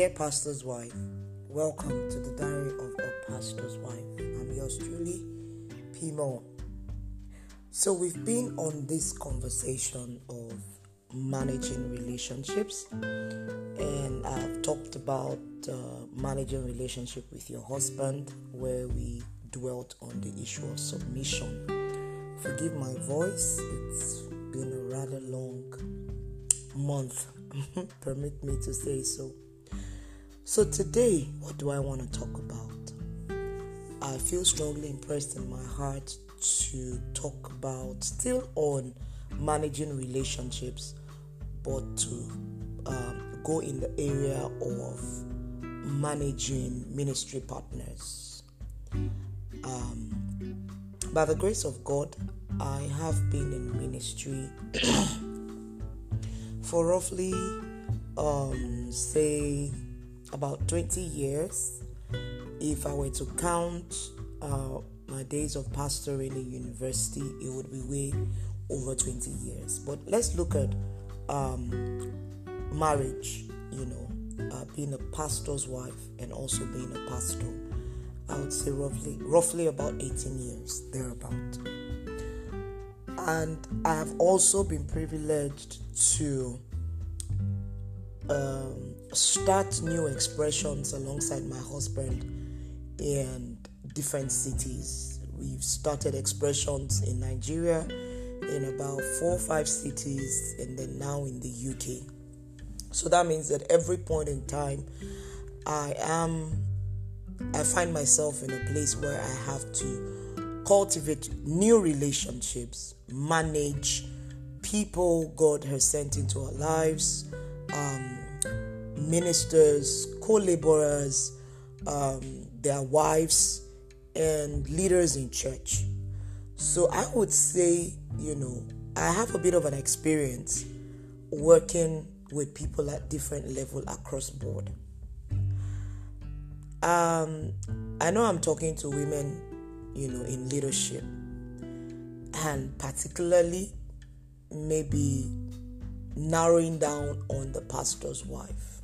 Dear Pastor's Wife, welcome to the Diary of a Pastor's Wife. I'm yours truly, P. Moore. So, we've been on this conversation of managing relationships, and I've talked about uh, managing relationship with your husband, where we dwelt on the issue of submission. Forgive my voice, it's been a rather long month, permit me to say so. So, today, what do I want to talk about? I feel strongly impressed in my heart to talk about still on managing relationships, but to um, go in the area of managing ministry partners. Um, by the grace of God, I have been in ministry for roughly, um, say, about 20 years. If I were to count uh, my days of pastoring in university, it would be way over 20 years. But let's look at um, marriage, you know, uh, being a pastor's wife and also being a pastor. I would say roughly, roughly about 18 years, thereabout. And I have also been privileged to um, start new expressions alongside my husband in different cities. We've started expressions in Nigeria, in about four or five cities, and then now in the UK. So that means that every point in time, I am, I find myself in a place where I have to cultivate new relationships, manage people God has sent into our lives, um, ministers, co laborers, um, their wives, and leaders in church. So I would say, you know, I have a bit of an experience working with people at different level across board. Um, I know I'm talking to women, you know, in leadership, and particularly maybe narrowing down on the pastor's wife.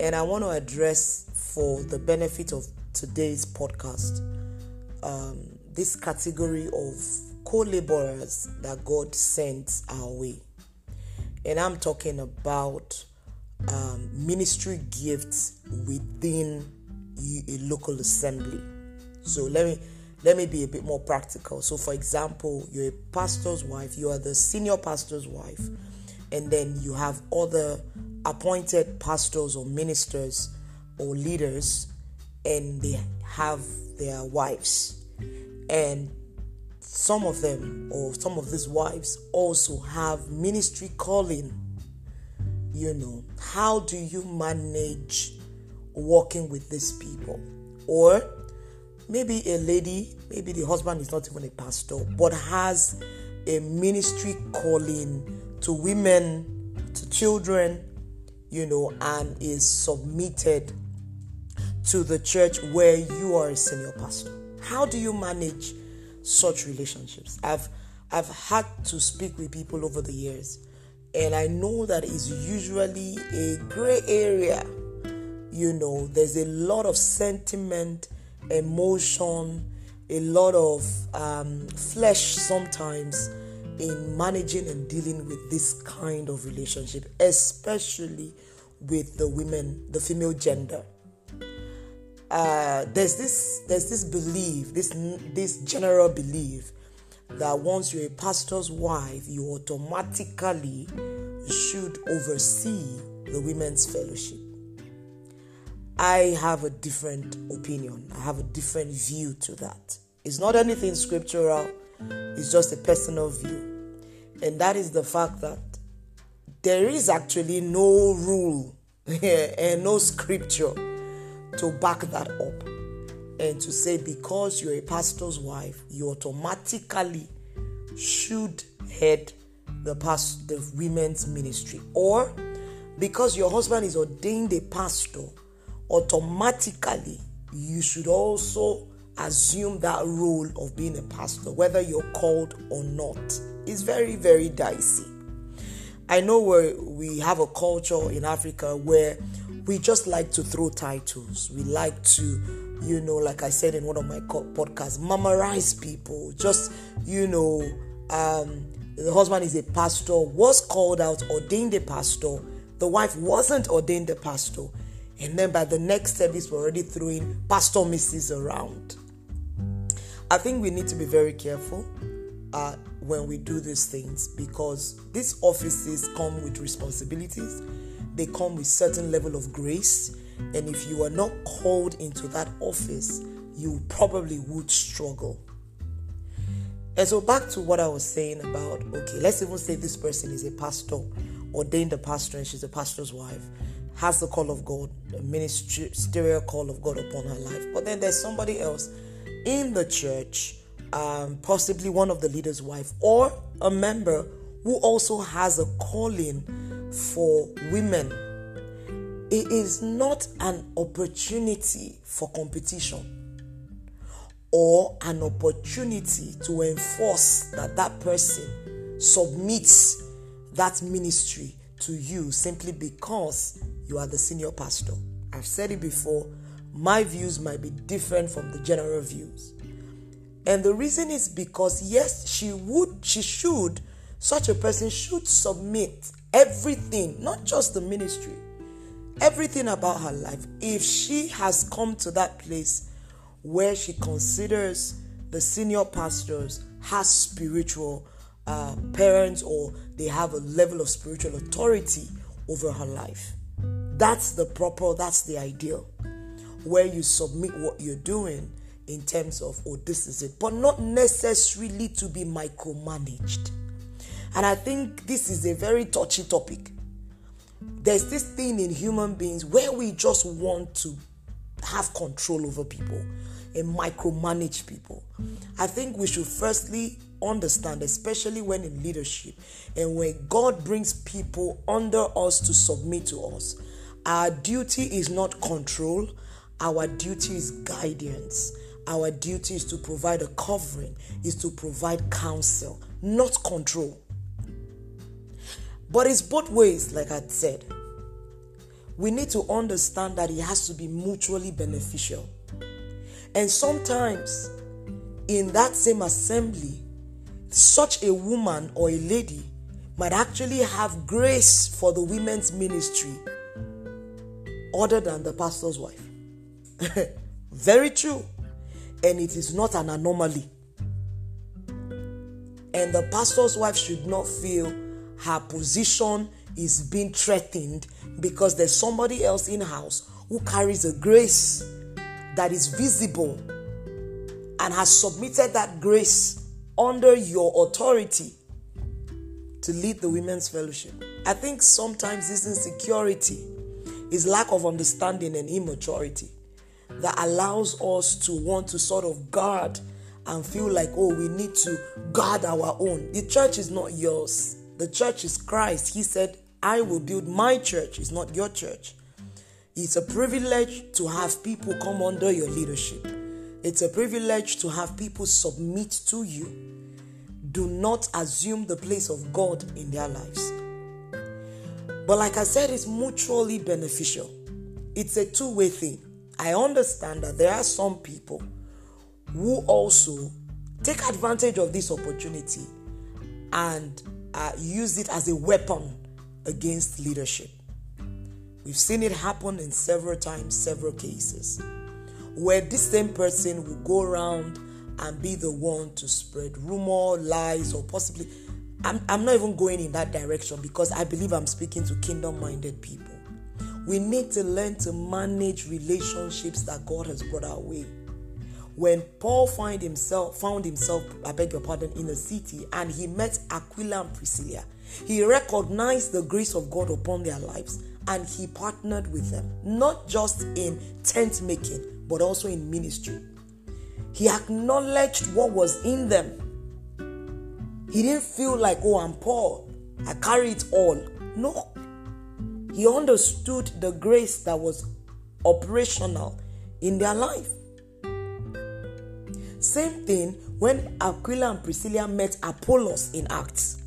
And I want to address, for the benefit of today's podcast, um, this category of co laborers that God sends our way. And I'm talking about um, ministry gifts within a local assembly. So let me let me be a bit more practical. So, for example, you're a pastor's wife, you are the senior pastor's wife, and then you have other appointed pastors or ministers or leaders, and they have their wives. And some of them, or some of these wives, also have ministry calling. You know, how do you manage working with these people? Or maybe a lady, maybe the husband is not even a pastor, but has a ministry calling to women, to children, you know, and is submitted to the church where you are a senior pastor. How do you manage such relationships? I've I've had to speak with people over the years, and I know that it's usually a gray area. You know, there's a lot of sentiment emotion, a lot of um, flesh sometimes in managing and dealing with this kind of relationship, especially with the women, the female gender. Uh, there's this there's this belief, this this general belief that once you're a pastor's wife, you automatically should oversee the women's fellowship. I have a different opinion. I have a different view to that. It's not anything scriptural, it's just a personal view. And that is the fact that there is actually no rule and no scripture to back that up. And to say because you're a pastor's wife, you automatically should head the past the women's ministry. Or because your husband is ordained a pastor, automatically you should also assume that role of being a pastor, whether you're called or not. It's very, very dicey. I know where we have a culture in Africa where we just like to throw titles. We like to, you know, like I said in one of my podcasts, memorize people. Just, you know, um, the husband is a pastor, was called out, ordained a pastor. The wife wasn't ordained a pastor. And then by the next service, we're already throwing Pastor Mrs. around. I think we need to be very careful uh, when we do these things because these offices come with responsibilities. They come with certain level of grace. And if you are not called into that office you probably would struggle. And so back to what i was saying about okay let's even say this person is a pastor ordained a pastor and she's a pastor's wife has the call of god a ministerial call of god upon her life. But then there's somebody else in the church um, possibly one of the leader's wife or a member who also has a calling for women. It is not an opportunity for competition or an opportunity to enforce that that person submits that ministry to you simply because you are the senior pastor. I've said it before, my views might be different from the general views. And the reason is because, yes, she would, she should, such a person should submit everything, not just the ministry, everything about her life. If she has come to that place where she considers the senior pastors has spiritual uh, parents or they have a level of spiritual authority over her life. That's the proper, that's the ideal. Where you submit what you're doing in terms of, oh, this is it, but not necessarily to be micromanaged. And I think this is a very touchy topic. There's this thing in human beings where we just want to have control over people and micromanage people. I think we should firstly understand, especially when in leadership and when God brings people under us to submit to us, our duty is not control, our duty is guidance. Our duty is to provide a covering, is to provide counsel, not control. But it's both ways, like I said. We need to understand that it has to be mutually beneficial. And sometimes in that same assembly, such a woman or a lady might actually have grace for the women's ministry other than the pastor's wife. Very true and it is not an anomaly. And the pastor's wife should not feel her position is being threatened because there's somebody else in house who carries a grace that is visible and has submitted that grace under your authority to lead the women's fellowship. I think sometimes this insecurity is lack of understanding and immaturity that allows us to want to sort of guard and feel like, oh, we need to guard our own. The church is not yours, the church is Christ. He said, I will build my church, it's not your church. It's a privilege to have people come under your leadership. It's a privilege to have people submit to you. Do not assume the place of God in their lives. But like I said, it's mutually beneficial. It's a two way thing. I understand that there are some people who also take advantage of this opportunity and uh, use it as a weapon against leadership. We've seen it happen in several times, several cases, where this same person will go around and be the one to spread rumor, lies, or possibly. I'm, I'm not even going in that direction because I believe I'm speaking to kingdom minded people. We need to learn to manage relationships that God has brought our way. When Paul find himself, found himself, I beg your pardon, in a city and he met Aquila and Priscilla, he recognized the grace of God upon their lives and he partnered with them, not just in tent making, but also in ministry. He acknowledged what was in them. He didn't feel like, oh, I'm Paul, I carry it all. No, he understood the grace that was operational in their life. Same thing when Aquila and Priscilla met Apollos in Acts.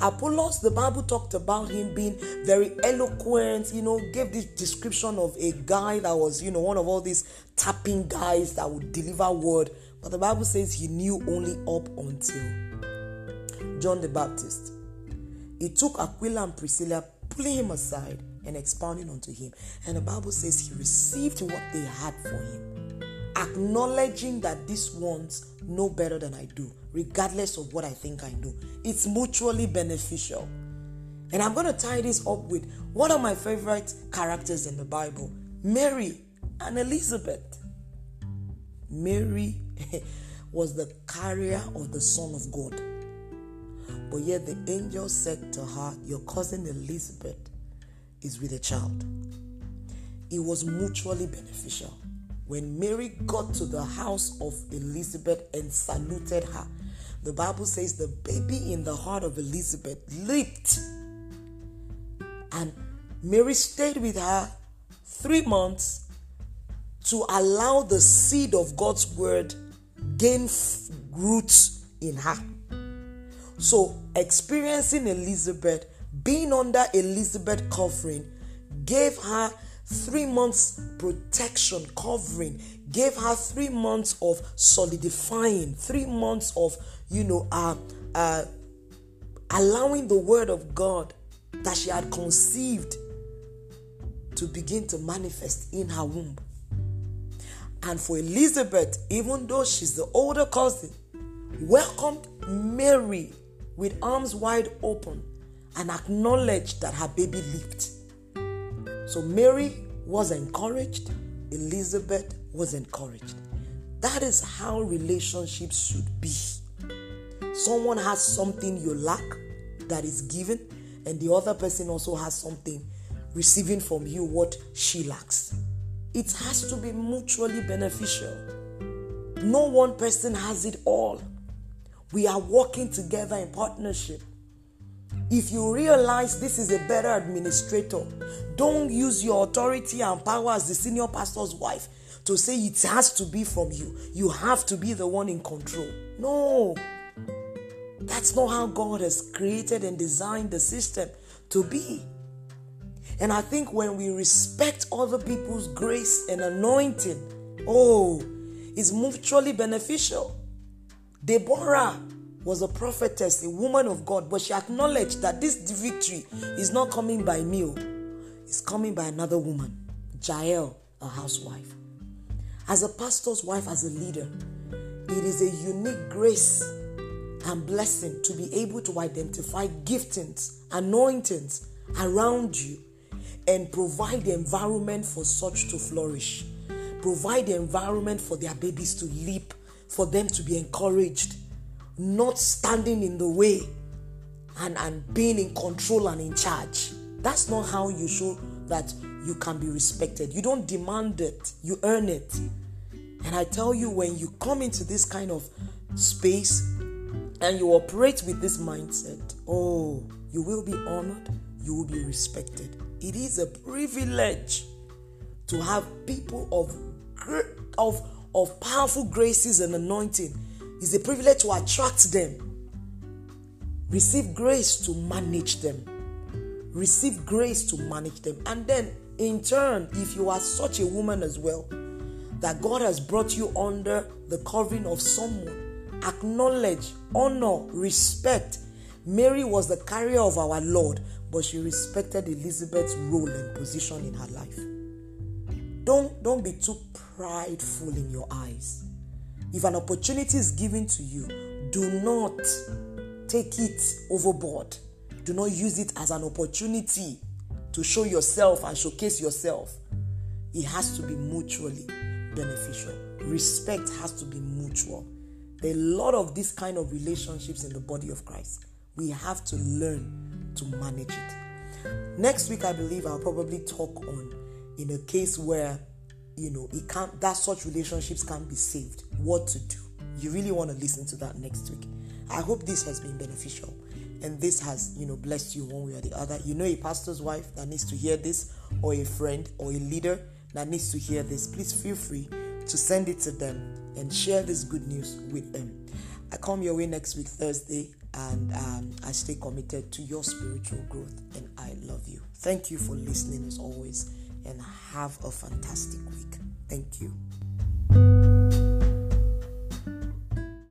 Apollos, the Bible talked about him being very eloquent, you know, gave this description of a guy that was, you know, one of all these tapping guys that would deliver word. But the Bible says he knew only up until John the Baptist. He took Aquila and Priscilla, pulling him aside and expounding unto him. And the Bible says he received what they had for him, acknowledging that these ones know better than I do regardless of what I think I know. It's mutually beneficial. And I'm going to tie this up with one of my favorite characters in the Bible Mary and Elizabeth. Mary was the carrier of the Son of God. But yet the angel said to her, Your cousin Elizabeth is with a child. It was mutually beneficial. When Mary got to the house of Elizabeth and saluted her, the Bible says the baby in the heart of Elizabeth leaped. And Mary stayed with her three months to allow the seed of God's word gain roots in her. So, experiencing Elizabeth, being under Elizabeth covering, gave her three months protection covering, gave her three months of solidifying, three months of you know, uh, uh, allowing the word of God that she had conceived to begin to manifest in her womb. And for Elizabeth, even though she's the older cousin, welcomed Mary with arms wide open and acknowledged that her baby lived. So Mary was encouraged, Elizabeth was encouraged. That is how relationships should be. Someone has something you lack that is given, and the other person also has something receiving from you what she lacks. It has to be mutually beneficial. No one person has it all. We are working together in partnership. If you realize this is a better administrator, don't use your authority and power as the senior pastor's wife to say it has to be from you. You have to be the one in control. No. That's not how God has created and designed the system to be. And I think when we respect other people's grace and anointing, oh, it's mutually beneficial. Deborah was a prophetess, a woman of God, but she acknowledged that this victory is not coming by me, oh. it's coming by another woman, Jael, a housewife. As a pastor's wife, as a leader, it is a unique grace and blessing to be able to identify giftings, anointings around you and provide the environment for such to flourish. Provide the environment for their babies to leap, for them to be encouraged, not standing in the way and, and being in control and in charge. That's not how you show that you can be respected. You don't demand it, you earn it. And I tell you, when you come into this kind of space, and you operate with this mindset, oh, you will be honored, you will be respected. It is a privilege to have people of of of powerful graces and anointing. It's a privilege to attract them. Receive grace to manage them. Receive grace to manage them. And then, in turn, if you are such a woman as well, that God has brought you under the covering of someone acknowledge, honor, respect. Mary was the carrier of our Lord, but she respected Elizabeth's role and position in her life. Don't, don't be too prideful in your eyes. If an opportunity is given to you, do not take it overboard. Do not use it as an opportunity to show yourself and showcase yourself. It has to be mutually beneficial. Respect has to be mutual. There are a lot of this kind of relationships in the body of Christ. We have to learn to manage it. Next week, I believe I'll probably talk on in a case where you know it can't that such relationships can't be saved. What to do? You really want to listen to that next week. I hope this has been beneficial and this has you know blessed you one way or the other. You know a pastor's wife that needs to hear this, or a friend or a leader that needs to hear this. Please feel free to send it to them and share this good news with them. I come your way next week, Thursday, and um, I stay committed to your spiritual growth and I love you. Thank you for listening as always and have a fantastic week. Thank you.